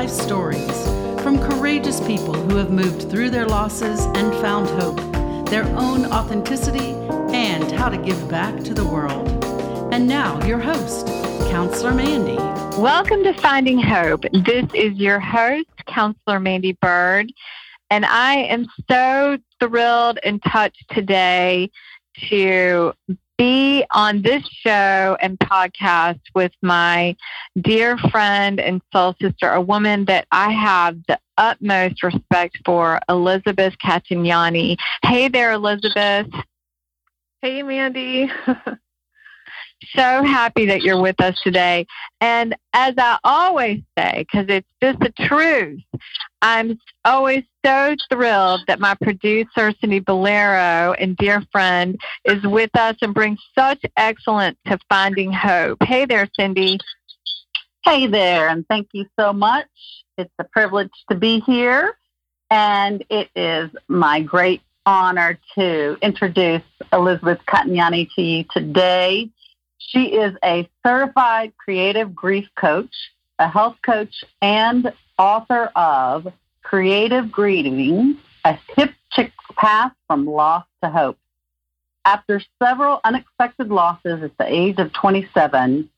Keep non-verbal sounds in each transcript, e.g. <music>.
life stories from courageous people who have moved through their losses and found hope, their own authenticity, and how to give back to the world. And now, your host, Counselor Mandy. Welcome to Finding Hope. This is your host, Counselor Mandy Bird. And I am so thrilled and touched today to be on this show and podcast with my dear friend and soul sister, a woman that I have the utmost respect for, Elizabeth Catignani. Hey there, Elizabeth. Hey, Mandy. <laughs> so happy that you're with us today. And as I always say, because it's just the truth, I'm always so thrilled that my producer, Cindy Bolero, and dear friend is with us and brings such excellence to finding hope. Hey there, Cindy. Hey there, and thank you so much. It's a privilege to be here, and it is my great honor to introduce Elizabeth Catignani to you today. She is a certified creative grief coach, a health coach, and author of Creative Grieving, a hip chick's path from loss to hope. After several unexpected losses at the age of 27,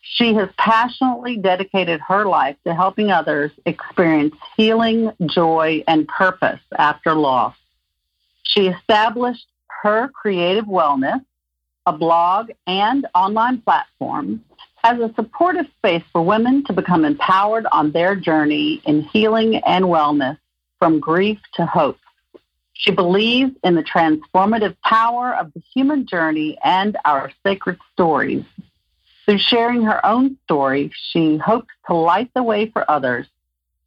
she has passionately dedicated her life to helping others experience healing, joy, and purpose after loss. She established her creative wellness, a blog, and online platform as a supportive space for women to become empowered on their journey in healing and wellness from grief to hope. She believes in the transformative power of the human journey and our sacred stories. Through sharing her own story, she hopes to light the way for others,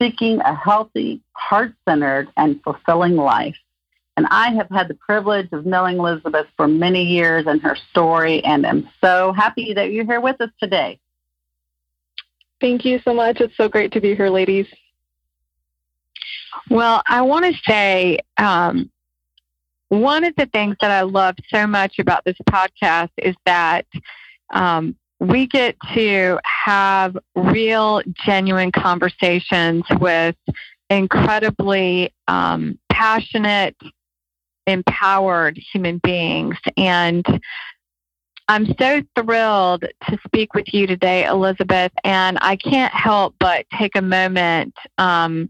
seeking a healthy, heart centered, and fulfilling life. And I have had the privilege of knowing Elizabeth for many years and her story, and am so happy that you're here with us today. Thank you so much. It's so great to be here, ladies. Well, I want to say um, one of the things that I love so much about this podcast is that um, we get to have real, genuine conversations with incredibly um, passionate, empowered human beings. And I'm so thrilled to speak with you today, Elizabeth. And I can't help but take a moment um,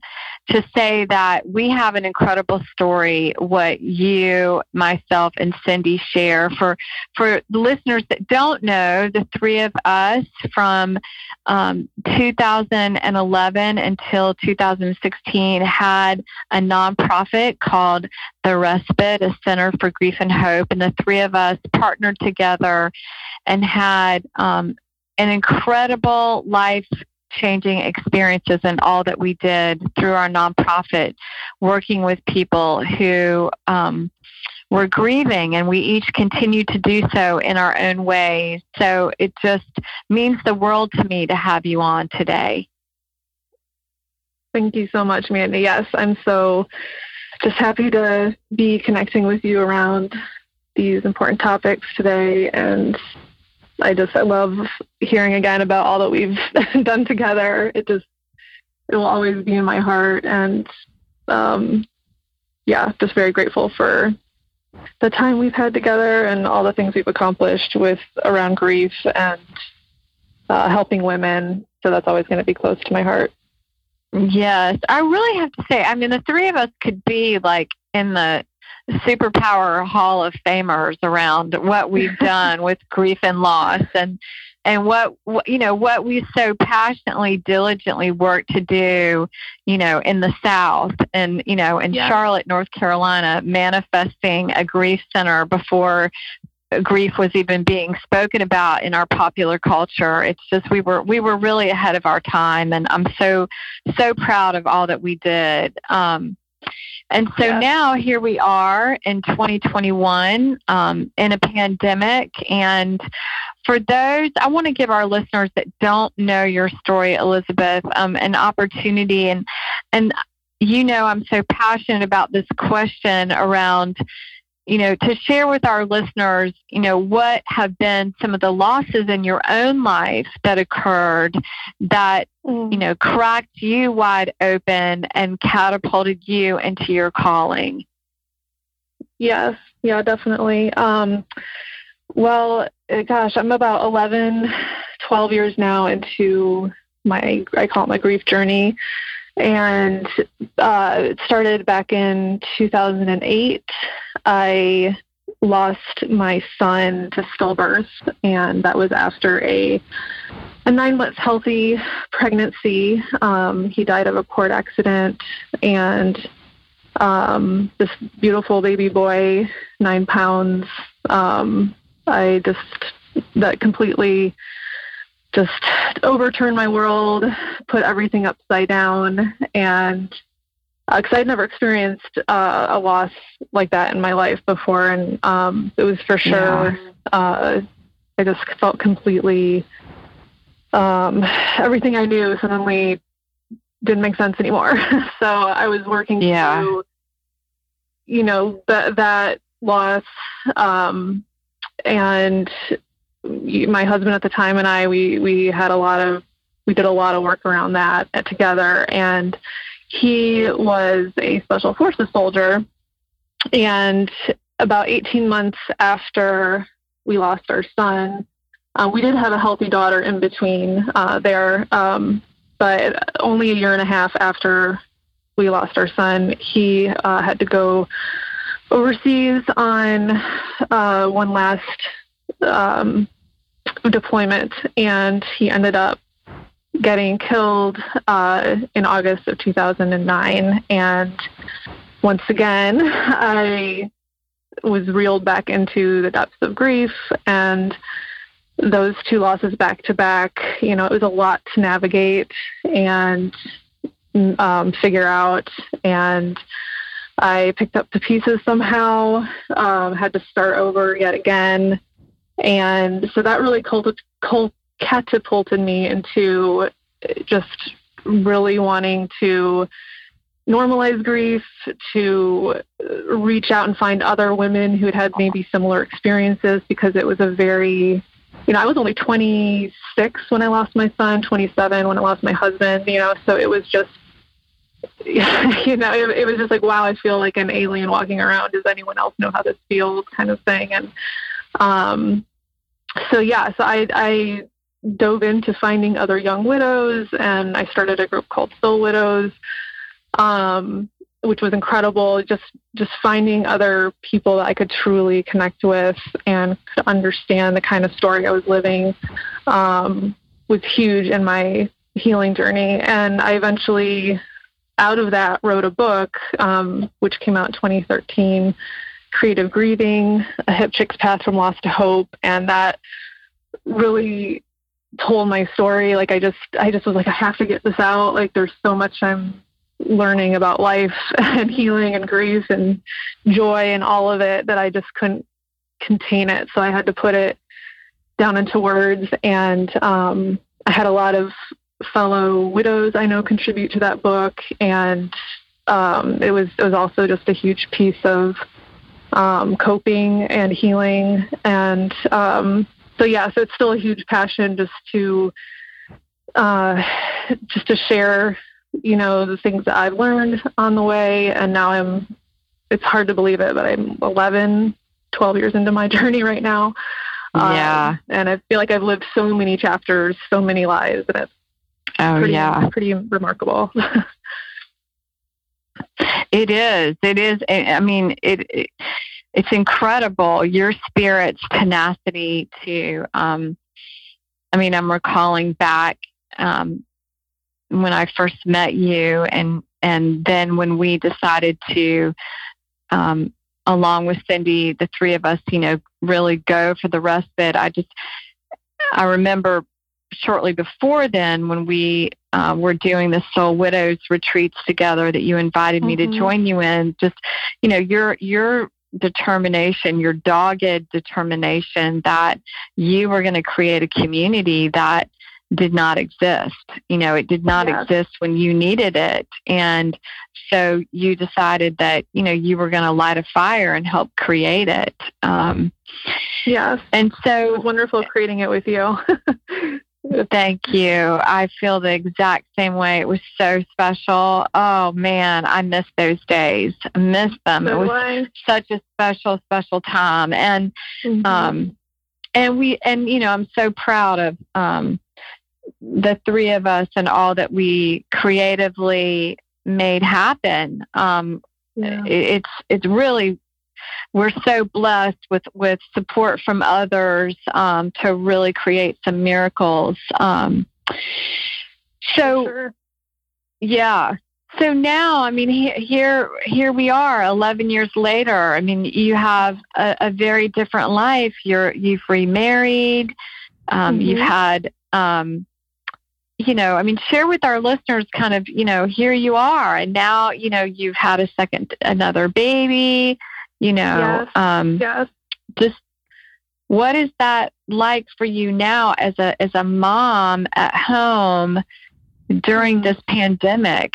to say that we have an incredible story, what you, myself, and Cindy share. For, for listeners that don't know, the three of us from um, 2011 until 2016 had a nonprofit called The Respite, a Center for Grief and Hope. And the three of us partnered together and had um, an incredible life changing experiences and all that we did through our nonprofit, working with people who um, were grieving, and we each continue to do so in our own ways. So it just means the world to me to have you on today. Thank you so much, Mandy. Yes, I'm so just happy to be connecting with you around these important topics today and I just I love hearing again about all that we've <laughs> done together. It just it will always be in my heart, and um, yeah, just very grateful for the time we've had together and all the things we've accomplished with around grief and uh, helping women. So that's always going to be close to my heart. Yes, I really have to say. I mean, the three of us could be like in the superpower hall of famers around what we've <laughs> done with grief and loss and and what you know what we so passionately diligently work to do you know in the south and you know in yeah. charlotte north carolina manifesting a grief center before grief was even being spoken about in our popular culture it's just we were we were really ahead of our time and i'm so so proud of all that we did um, and so yeah. now here we are in 2021 um, in a pandemic. And for those, I want to give our listeners that don't know your story, Elizabeth, um, an opportunity. And, and you know, I'm so passionate about this question around you know, to share with our listeners, you know, what have been some of the losses in your own life that occurred that, mm. you know, cracked you wide open and catapulted you into your calling. Yes, yeah, definitely. Um, well, eh, gosh, I'm about 11, 12 years now into my, I call it my grief journey. And uh, it started back in 2008. I lost my son to stillbirth, and that was after a a nine months healthy pregnancy. Um, he died of a cord accident, and um, this beautiful baby boy, nine pounds. Um, I just that completely just overturned my world, put everything upside down, and because uh, I'd never experienced uh, a loss like that in my life before, and um, it was for sure. Yeah. Uh, I just felt completely um, everything I knew suddenly didn't make sense anymore. <laughs> so I was working yeah. through, you know, that that loss, um, and my husband at the time and I, we we had a lot of we did a lot of work around that together, and he was a special forces soldier, and about 18 months after we lost our son, uh, we did have a healthy daughter in between uh, there, um, but only a year and a half after we lost our son, he uh, had to go overseas on uh, one last um, deployment, and he ended up getting killed uh, in August of 2009. And once again, <laughs> I was reeled back into the depths of grief and those two losses back to back. You know, it was a lot to navigate and um, figure out. And I picked up the pieces somehow, um, had to start over yet again. And so that really catapulted me into just really wanting to normalize grief, to reach out and find other women who had had maybe similar experiences because it was a very, you know, I was only 26 when I lost my son, 27 when I lost my husband, you know, so it was just, <laughs> you know, it, it was just like, wow, I feel like an alien walking around. Does anyone else know how this feels kind of thing? And, um, so yeah, so I, I dove into finding other young widows, and I started a group called Soul Widows, um, which was incredible. Just just finding other people that I could truly connect with and could understand the kind of story I was living um, was huge in my healing journey. And I eventually, out of that, wrote a book, um, which came out in 2013 creative grieving, a hip chick's path from loss to hope, and that really told my story. Like I just, I just was like, I have to get this out. Like there's so much I'm learning about life <laughs> and healing and grief and joy and all of it that I just couldn't contain it. So I had to put it down into words. And um, I had a lot of fellow widows I know contribute to that book, and um, it was it was also just a huge piece of um, coping and healing. And um, so, yeah, so it's still a huge passion just to uh, just to share, you know, the things that I've learned on the way. And now I'm, it's hard to believe it, but I'm 11, 12 years into my <laughs> journey right now. Yeah. Um, and I feel like I've lived so many chapters, so many lives, and it's oh, pretty, yeah. pretty remarkable. <laughs> It is. It is. I mean, it, it it's incredible your spirit's tenacity to. Um, I mean, I'm recalling back um, when I first met you, and and then when we decided to, um, along with Cindy, the three of us, you know, really go for the respite. I just I remember shortly before then when we uh, were doing the Soul Widows retreats together that you invited me mm-hmm. to join you in. Just you know your your determination, your dogged determination that you were going to create a community that did not exist. You know, it did not Yes. exist when you needed it. And so you decided that, you know, you were going to light a fire and help create it. Um, Yes. and It so was wonderful creating it with you. <laughs> Thank you. I feel the exact same way. It was so special. Oh man, I miss those days. I miss them. It was such a special, special time. And Mhm. um and we and you know, I'm so proud of um the three of us and all that we creatively made happen. Um Yeah. it's it's really we're so blessed with with support from others um, to really create some miracles. Um, so Sure. yeah. So now, I mean, he, here here we are, eleven years later. I mean, you have a, a very different life. You're you've remarried. Um, You've Mhm. had. Um, you know, I mean, share with our listeners kind of, you know, here you are, and now, you know, you've had a second, another baby, you know, Yes. um, Yes. just what is that like for you now as a as a mom at home during Mhm. this pandemic?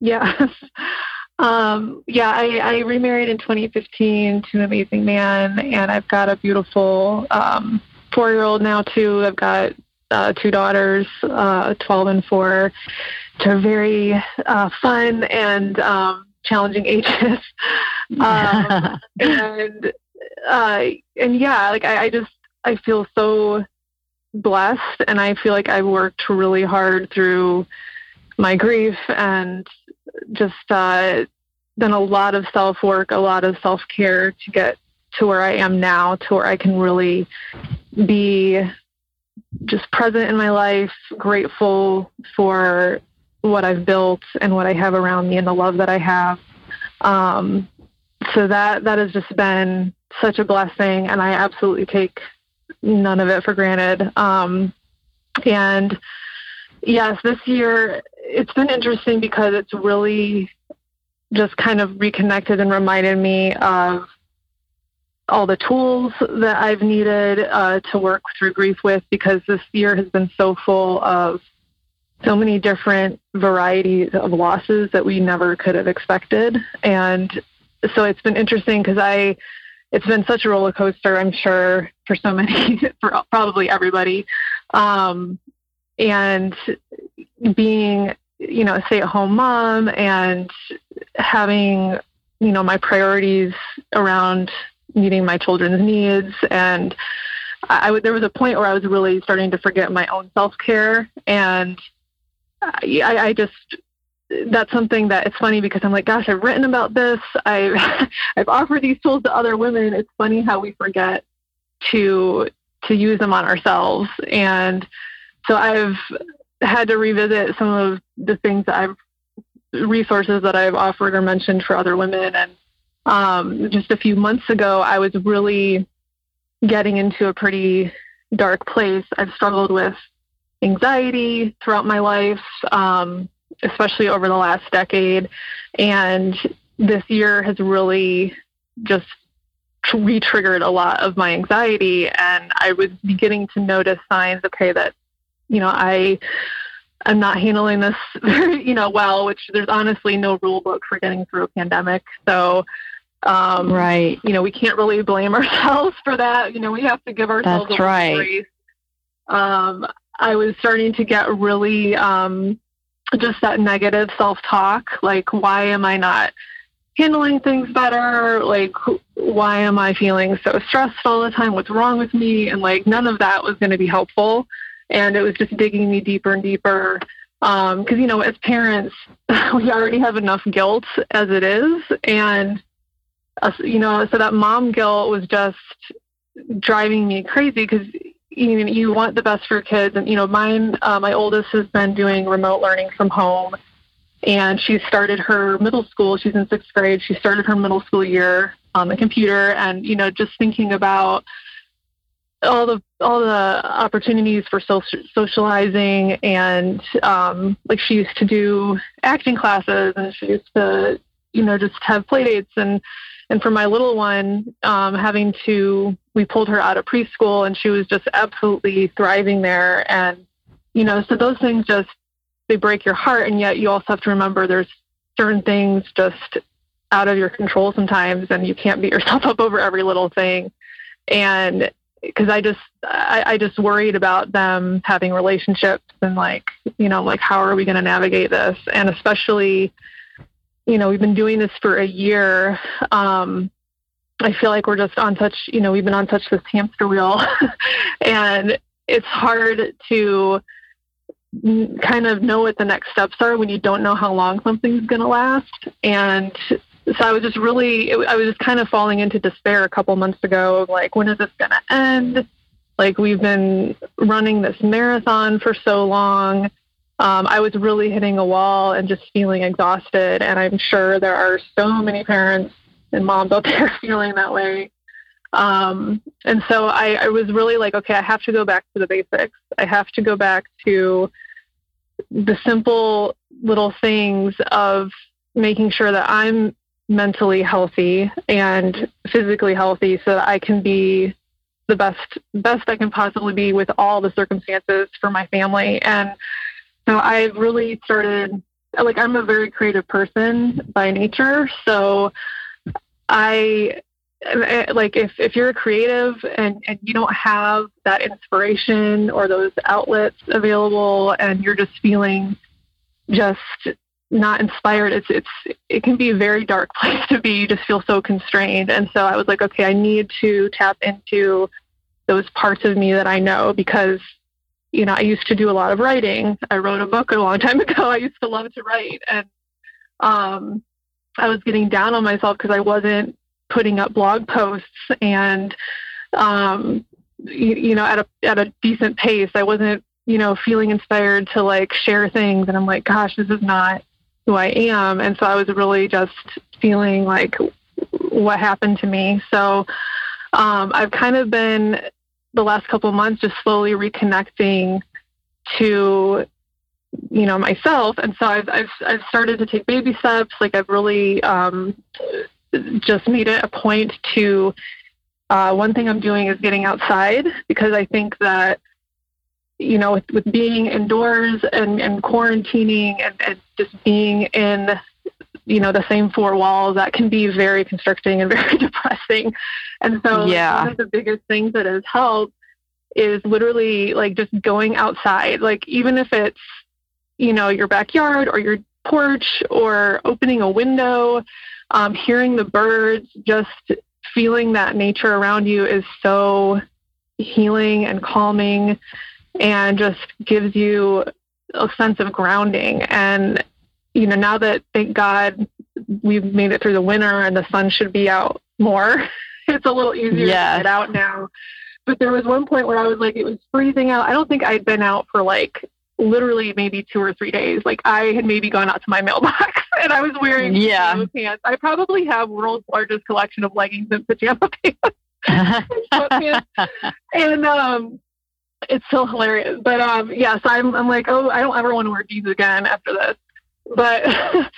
Yes. <laughs> Um, yeah, I, I remarried in 2015 to an amazing man, and I've got a beautiful um, four year old now, too. I've got uh, two daughters, uh, 12 and 4, to very uh, fun and um, challenging ages. <laughs> Um, and uh, and yeah, like I, I just I feel so blessed, and I feel like I've worked really hard through my grief and just uh, done a lot of self work, a lot of self care to get to where I am now, to where I can really be just present in my life, grateful for what I've built and what I have around me and the love that I have. Um, so that that has just been such a blessing, and I absolutely take none of it for granted. Um, and yes, this year it's been interesting because it's really just kind of reconnected and reminded me of all the tools that I've needed uh, to work through grief with because this year has been so full of so many different varieties of losses that we never could have expected. And so it's been interesting because I, it's been such a roller coaster, I'm sure, for so many, <laughs> for probably everybody. Um, and being, you know, a stay at home mom and having, you know, my priorities around meeting my children's needs. And I, I would, there was a point where I was really starting to forget my own self care. And I, I just, that's something that it's funny because I'm like, gosh, I've written about this. I've, <laughs> I've offered these tools to other women. It's funny how we forget to, to use them on ourselves. And so I've had to revisit some of the things that I've resources that I've offered or mentioned for other women. And um, just a few months ago, I was really getting into a pretty dark place. I've struggled with anxiety throughout my life, um, especially over the last decade. And this year has really just re triggered a lot of my anxiety. And I was beginning to notice signs, okay, that, you know, I. I'm not handling this very, <laughs> you know, well, which there's honestly no rule book for getting through a pandemic. So, um, right. you know, we can't really blame <laughs> ourselves for that. You know, we have to give ourselves That's a right. grace. Um, I was starting to get really um, just that negative self talk, like, why am I not handling things better? Like, wh- why am I feeling so stressed all the time? What's wrong with me? And like, none of that was going to be helpful. And it was just digging me deeper and deeper. Because, you know, as parents, <laughs> we already have enough guilt as it is. And uh, you know, so that mom guilt was just driving me crazy because you you want the best for your kids. And, you know, mine, uh, my oldest has been doing remote learning from home and she started her middle school. She's in sixth grade. She started her middle school year on the computer and, you know, just thinking about all the all the opportunities for social, socializing and um, like she used to do acting classes and she used to you know just have play dates and and for my little one um, having to we pulled her out of preschool and she was just absolutely thriving there. And you know, so those things just they break your heart, and yet you also have to remember there's certain things just out of your control sometimes, and you can't beat <laughs> yourself up over every little thing. And because I just I, I just worried about them having relationships and like you know like how are we going to navigate this? And especially you know we've been doing this for a year um I feel like we're just on such you know we've been on such this hamster wheel <laughs> and it's hard to kind of know what the next steps are when you don't know how long something's going to last and so I was just really, I was just kind of falling into despair a couple months ago like, when is this going to end? Like, we've been running this marathon for so long. Um, I was really hitting a wall and just feeling exhausted. And I'm sure there are so many parents and moms out <laughs> there feeling that way. Um, and so I, I was really like, okay, I have to go back to the basics. I have to go back to the simple little things of making sure that I'm mentally healthy and physically healthy so that I can be the best best I can possibly be with all the circumstances for my family. And so I've really started like I'm a very creative person by nature. So I like if, if you're a creative and, and you don't have that inspiration or those outlets available and you're just feeling just not inspired it's it's it can be a very dark <laughs> place to be you just feel so constrained and so i was like okay i need to tap into those parts of me that i know because you know i used to do a lot of writing. I wrote a book a long time <laughs> ago. I used to love to write. And um i was getting down on myself because i wasn't putting up blog posts and um you, you know at a at a decent pace. I wasn't you know feeling inspired to like share things. And i'm like gosh this is not who I am. And so I was really just feeling like what happened to me. So um, I've kind of been the last couple months just slowly reconnecting to you know myself. And so I've, I've I've started to take baby steps. Like I've really um, just made it a point to uh, one thing I'm doing is getting outside because I think that you know, with, with being indoors and, and quarantining and, and just being in, you know, the same four walls, that can be very constricting and <laughs> very depressing. And so yeah. one of the biggest things that has helped is literally like just going outside. Like even if it's, you know, your backyard or your porch or opening a window, um, hearing the birds, just feeling that nature around you is so healing and calming and just gives you a sense of grounding. And, you know, now that thank God we've made it through the winter and the sun should be out more, <laughs> it's a little easier yes. to get out now. But there was one point where I was like, it was freezing out. I don't think I'd been out for like literally maybe two or three days. Like I had maybe gone out to my <laughs> mailbox and I was wearing yeah. pants. I probably have world's largest collection of leggings and pajama <laughs> pants. and um it's so hilarious. But um, yes, yeah, so I'm I'm like, oh, I don't ever want to wear jeans again after this. But <laughs>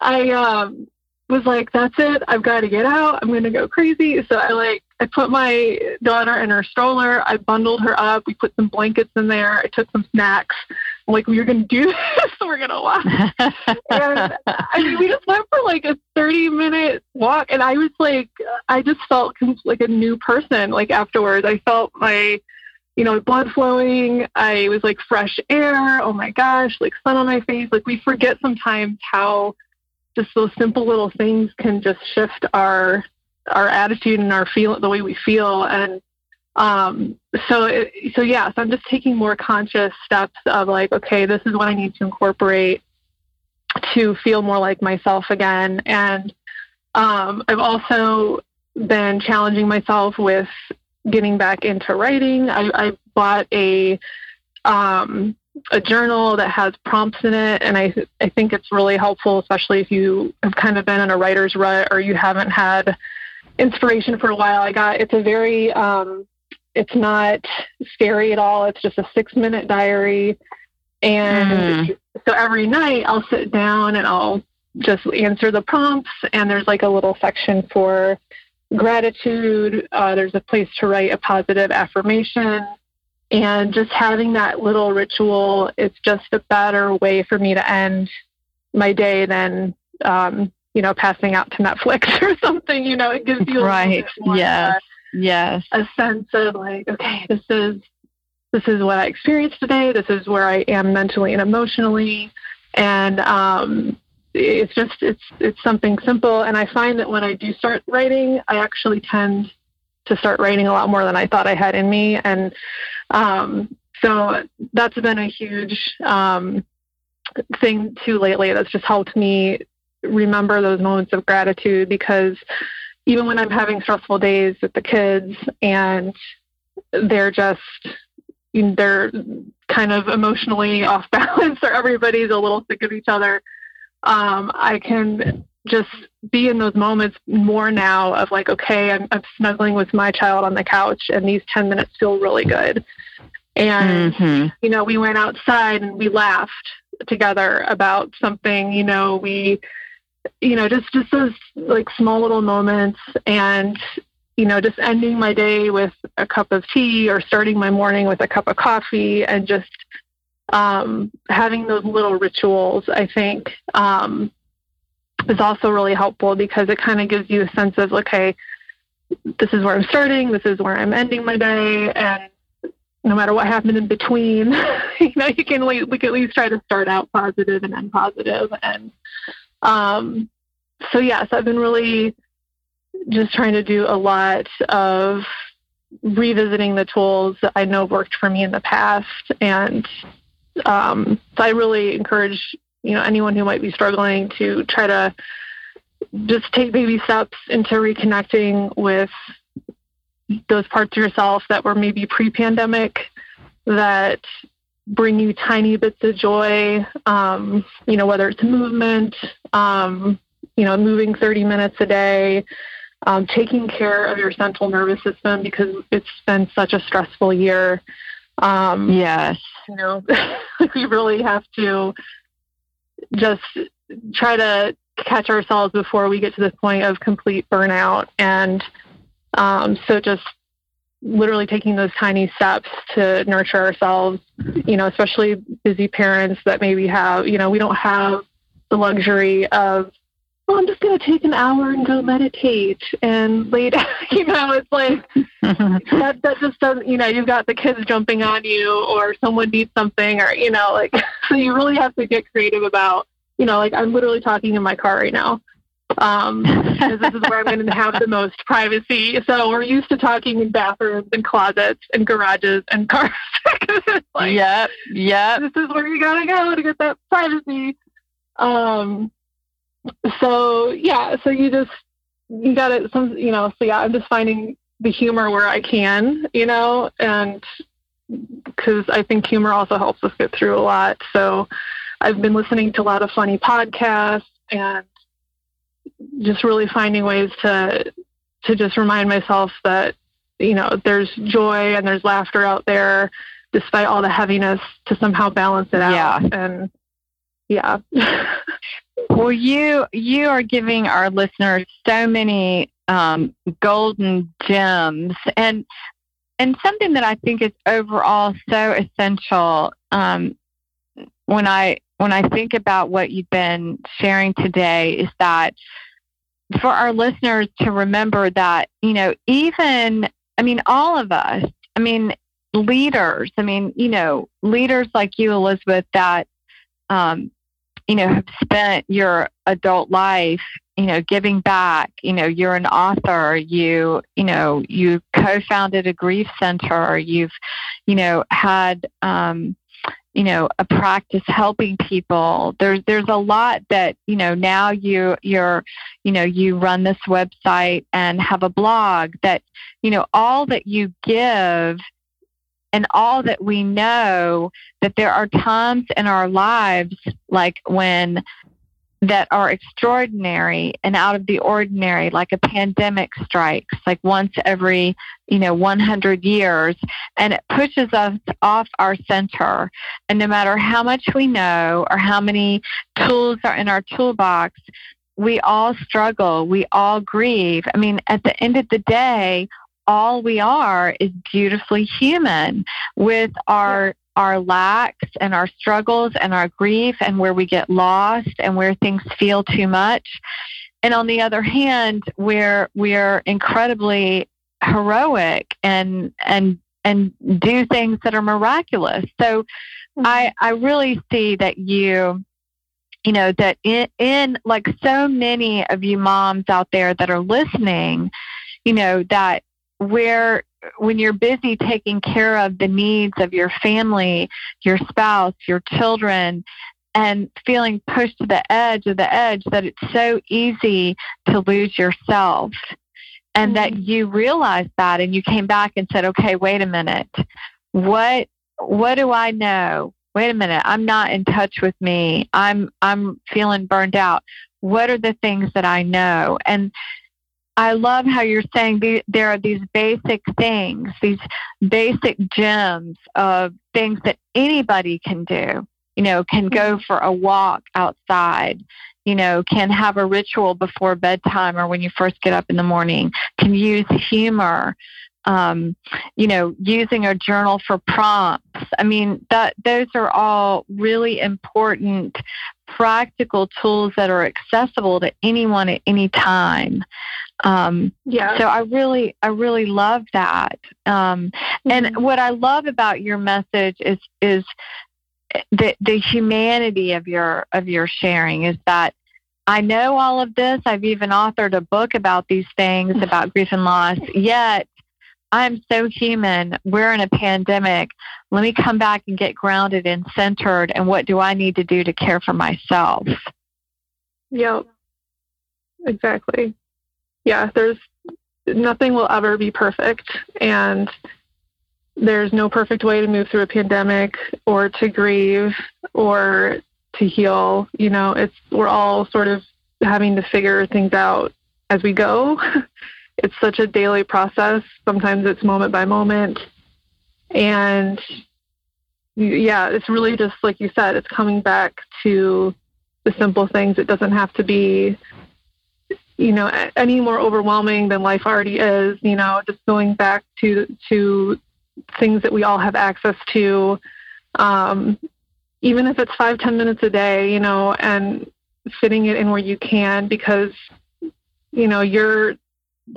I um was like, that's it. I've got to get out. I'm gonna go crazy. So I like I put my daughter in her stroller. I bundled her up. We put some blankets in there. I took some snacks. I'm like, we're gonna do <laughs> this. we're gonna walk. and I mean, we just went for like a 30 minute walk, and I was like, I just felt like a new person. Like afterwards, I felt my you know, blood flowing. I was like fresh air. Oh my gosh, like sun on my face. Like we forget sometimes how just those simple little things can just shift our our attitude and our feel the way we feel. And um, so it, so yeah, so I'm just taking more conscious steps of like, okay, this is what I need to incorporate to feel more like myself again. And um, I've also been challenging myself with getting back into writing. I, I bought a um, a journal that has prompts in it, and I I think it's really helpful, especially if you have kind of been in a writer's rut or you haven't had inspiration for a while. I got it's a very um, it's not scary at all. It's just a six minute diary, and mm. so every night I'll sit down and I'll just answer the prompts, and there's like a little section for gratitude. Uh, there's a place to write a positive affirmation. and just having that little ritual, it's just a better way for me to end my day than, um, you know, passing out to Netflix <laughs> or something. You know, it gives you right. Yes. A, yes. A sense of like, okay, this is this is what I experienced today. This is where I am mentally and emotionally, and um, it's just it's it's something simple. And I find that when I do start writing, I actually tend to start writing a lot more than I thought I had in me, and um, so that's been a huge um, thing too lately. That's just helped me remember those moments of gratitude because even when I'm having stressful days with the kids and they're just they're kind of emotionally <laughs> off balance or everybody's a little sick of each other um, i can just be in those moments more now of like okay I'm, I'm snuggling with my child on the couch and these 10 minutes feel really good and mm-hmm. you know we went outside and we laughed together about something you know we you know just just those like small little moments and you know just ending my day with a cup of tea or starting my morning with a cup of coffee and just um, having those little rituals i think um, is also really helpful because it kind of gives you a sense of okay this is where i'm starting this is where i'm ending my day and no matter what happened in between <laughs> you know you can we can at least try to start out positive and end positive. and um, so yes, I've been really just trying to do a lot of revisiting the tools that I know worked for me in the past, and um, so I really encourage you know anyone who might be struggling to try to just take baby steps into reconnecting with those parts of yourself that were maybe pre-pandemic that bring you tiny bits of joy, um, you know, whether it's movement, um, you know, moving 30 minutes a day, um, taking care of your central nervous system because it's been such a stressful year. Um, yes. You know, <laughs> we really have to just try to catch ourselves before we get to the point of complete burnout. And um, so just literally taking those tiny steps to nurture ourselves, you know, especially busy parents that maybe have, you know, we don't have the luxury of, oh, I'm just going to take an hour and go meditate and lay down. <laughs> You know, it's like that, that just doesn't, you know, you've got the kids jumping on you or someone needs something or, you know, like, <laughs> so you really have to get creative about, you know, like I'm literally talking in my car right now um, this is where I'm going to have the most privacy. So we're used to talking in bathrooms and closets and garages and cars. <laughs> like, yep, yep. This is where you gotta go to get that privacy. Um, so yeah, so you just you got to some you know. So yeah, I'm just finding the humor where I can, you know, and because I think humor also helps us get through a lot. So I've been listening to a lot of funny podcasts and just really finding ways to to just remind myself that you know there's joy and there's laughter out there despite all the heaviness to somehow balance it out yeah. and yeah <laughs> well you you are giving our listeners so many um, golden gems and and something that I think is overall so essential um, when I when I think about what you've been sharing today is that for our listeners to remember that, you know, even, I mean, all of us, I mean, leaders, I mean, you know, leaders like you, Elizabeth, that, um, you know, have spent your adult life, you know, giving back. You know, you're an author. You, you know, you co-founded a grief center. You've, you know, had, um, you know a practice helping people there's there's a lot that you know now you you're you know you run this website and have a blog that you know all that you give and all that we know that there are times in our lives like when that are extraordinary and out of the ordinary, like a pandemic strikes, like once every, you know, 100 years, and it pushes us off our center. And no matter how much we know or how many tools are in our toolbox, we all struggle, we all grieve. I mean, at the end of the day, all we are is beautifully human with our yeah. our lacks and our struggles and our grief and where we get lost and where things feel too much. And on the other hand, where we're incredibly heroic and and and do things that are miraculous. So mm-hmm. I I really see that you you know that in, in like so many of you moms out there that are listening you know that where when you're busy taking care of the needs of your family your spouse your children and feeling pushed to the edge of the edge that it's so easy to lose yourself and mm-hmm. that you realized that and you came back and said okay wait a minute what what do i know wait a minute, I'm not in touch with me. I'm I'm feeling burned out. What are the things that I know? And I love how you're saying the, there are these basic things, these basic gems of things that anybody can do. You know, can go mm-hmm. for a walk outside, you know, can have a ritual before bedtime or when you first get up in the morning, can use humor, um, you know, using a journal for prompts. I mean, that those are all really important practical tools that are accessible to anyone at any time. Um, yeah. So I really, I really love that. Um, mm-hmm. And what I love about your message is is the the humanity of your of your sharing is that I know all of this. I've even authored a book about these things about grief and loss. Yet I'm so human. We're in a pandemic. Let me come back and get grounded and centered. And what do I need to do to care for myself? Yep. Exactly. Yeah, there's nothing will ever be perfect. And there's no perfect way to move through a pandemic or to grieve or to heal. You know, it's we're all sort of having to figure things out as we go. <laughs> it's such a daily process. Sometimes it's moment by moment. And yeah, it's really just like you said, it's coming back to the simple things. It doesn't have to be, you know, any more overwhelming than life already is, you know, just going back to to things that we all have access to. Um, even if it's five, ten minutes a day, you know, and fitting it in where you can because you know you're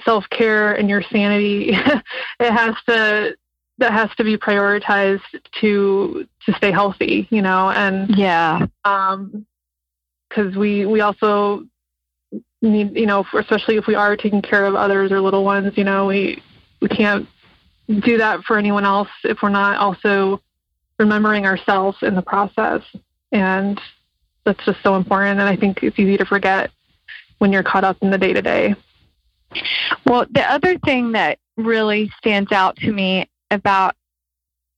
self care and your sanity, <laughs> it has to that has to be prioritized to to stay healthy, you know, and yeah, um, because we we also need, you know, especially if we are taking care of others or little ones, you know, we we can't do that for anyone else if we're not also remembering ourselves in the process, and that's just so important. And I think it's easy to forget when you're caught up in the day to day. Well, the other thing that really stands out to me about,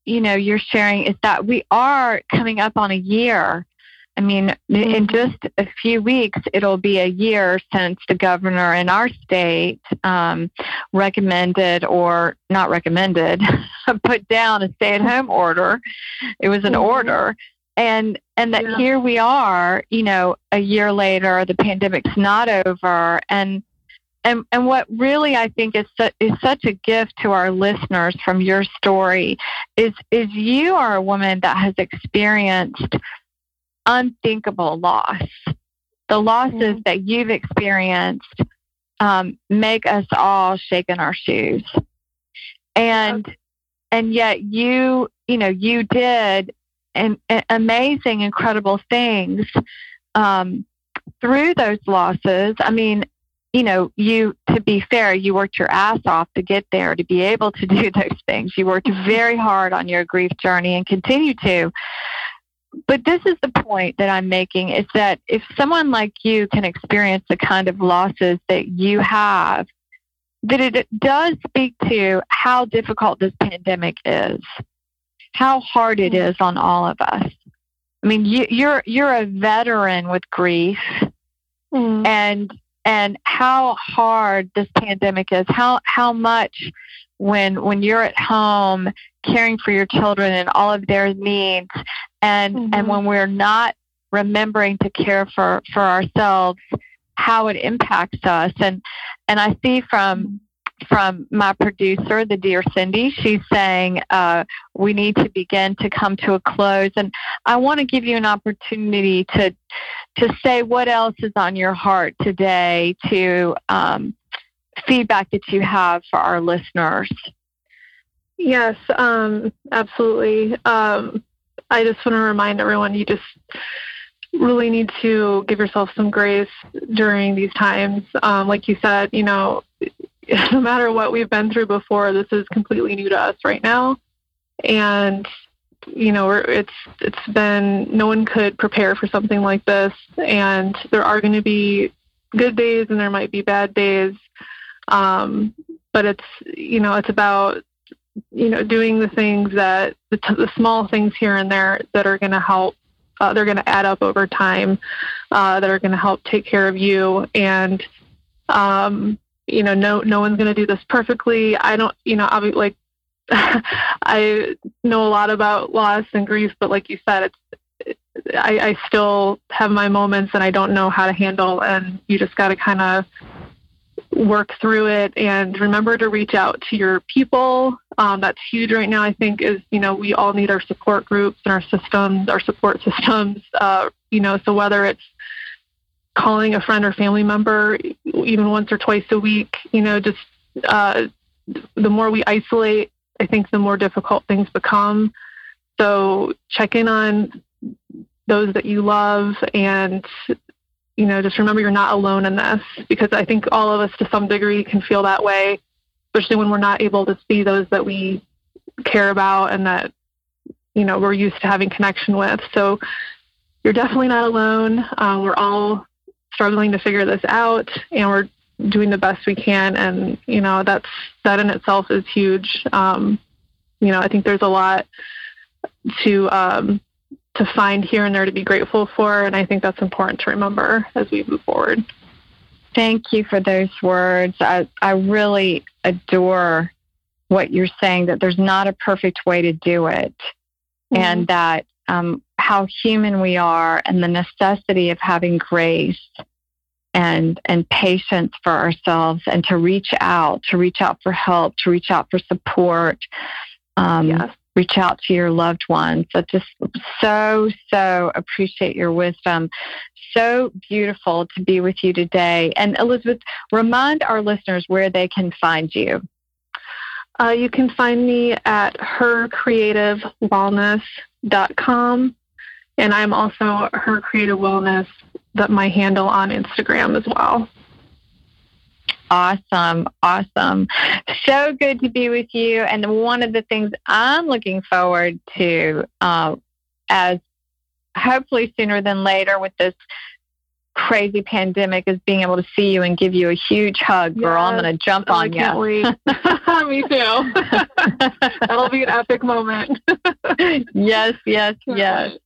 you know, your sharing is that we are coming up on a year. I mean, mm-hmm. in just a few weeks, it'll be a year since the governor in our state um, recommended, or not recommended, <laughs> put down a stay-at-home order. It was an mm-hmm. order, and and that yeah. here we are, you know, a year later, the pandemic's not over, and and and what really I think is su- is such a gift to our listeners from your story is is you are a woman that has experienced unthinkable loss. The losses mm-hmm. that you've experienced um, make us all shake in our shoes, and okay. and yet you you know you did an, an amazing, incredible things um, through those losses. I mean, you know, you, to be fair, you worked your ass off to get there, to be able to <laughs> do those things. You worked mm-hmm. very hard on your grief journey and continue to. But this is the point that I'm making is that if someone like you can experience the kind of losses that you have, that it does speak to how difficult this pandemic is, how hard it mm-hmm. on all of us. I mean, you, you're you're a veteran with grief, mm. and and how hard this pandemic is, how how much when when you're at home caring for your children and all of their needs and mm-hmm. and when we're not remembering to care for for ourselves how it impacts us and and I see from from my producer, the dear Cindy. She's saying uh, we need to begin to come to a close, and I want to give you an opportunity to to say what else is on your heart today, to um, feedback that you have for our listeners. Yes, um, absolutely. Um, I just want to remind everyone you just really need to give yourself some grace during these times. Um, like you said, you know, <laughs> no matter what we've been through before, this is completely new to us right now. And you know, it's it's been no one could prepare for something like this, and there are going to be good days and there might be bad days. Um, but it's you know it's about you know doing the things that the, t- the small things here and there that are going to help uh, they're going to add up over time uh, that are going to help take care of you. And um, you know no no one's going to do this perfectly. I don't you know be like <laughs> i know a lot about loss and grief but like you said it's I, I still have my moments and i don't know how to handle and you just got to kind of work through it and remember to reach out to your people. Um, that's huge right now, I think, is, you know, we all need our support groups and our systems, our support <laughs> systems, uh, you know, so whether it's calling a friend or family member even once or twice a week, you know, just uh, the more we isolate, I think the more difficult things become. So check in on those that you love and you know, just remember you're not alone in this because I think all of us to some degree can feel that way, especially when we're not able to see those that we care about and that, you know, we're used to having connection with. So you're definitely not alone. Um, we're all struggling to figure this out and we're doing the best we can. And, you know, that's, that in itself is huge. Um, you know, I think there's a lot to, um, to find here and there to be grateful for. And I think that's important to remember as we move forward. Thank you for those words. I, I really adore what you're saying that there's not a perfect way to do it, mm-hmm. and that um, how human we are, and the necessity of having grace and and patience for ourselves, and to reach out, to reach out for help, to reach out for support. Um, yes reach out to your loved ones. I just so, so appreciate your wisdom. So beautiful to be with you today. And Elizabeth, remind our listeners where they can find you. Uh, you can find me at hercreativewellness.com. And I'm also her creative wellness, that my handle on Instagram as well. Awesome. Awesome. So good to be with you. And one of the things I'm looking forward to uh, as hopefully sooner than later with this crazy pandemic is being able to see you and give you a huge hug, yes. girl. I'm going to jump oh, on I can't you. Wait. <laughs> <laughs> Me too. <laughs> That'll be an epic moment. yes, yes, yes.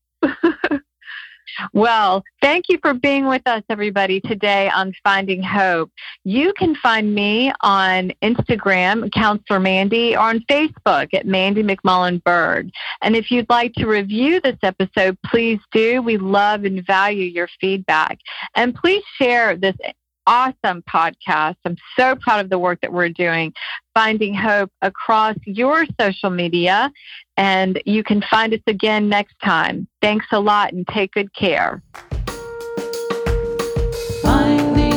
Well, thank you for being with us, everybody, today on Finding Hope. You can find me on Instagram, Counselor Mandy, or on Facebook at Mandy McMullen Bird. And if you'd like to review this episode, please do. We love and value your feedback. And please share this awesome podcast. I'm so proud of the work that we're doing, finding hope across your social media. And you can find us again next time. Thanks a lot and take good care. Finding.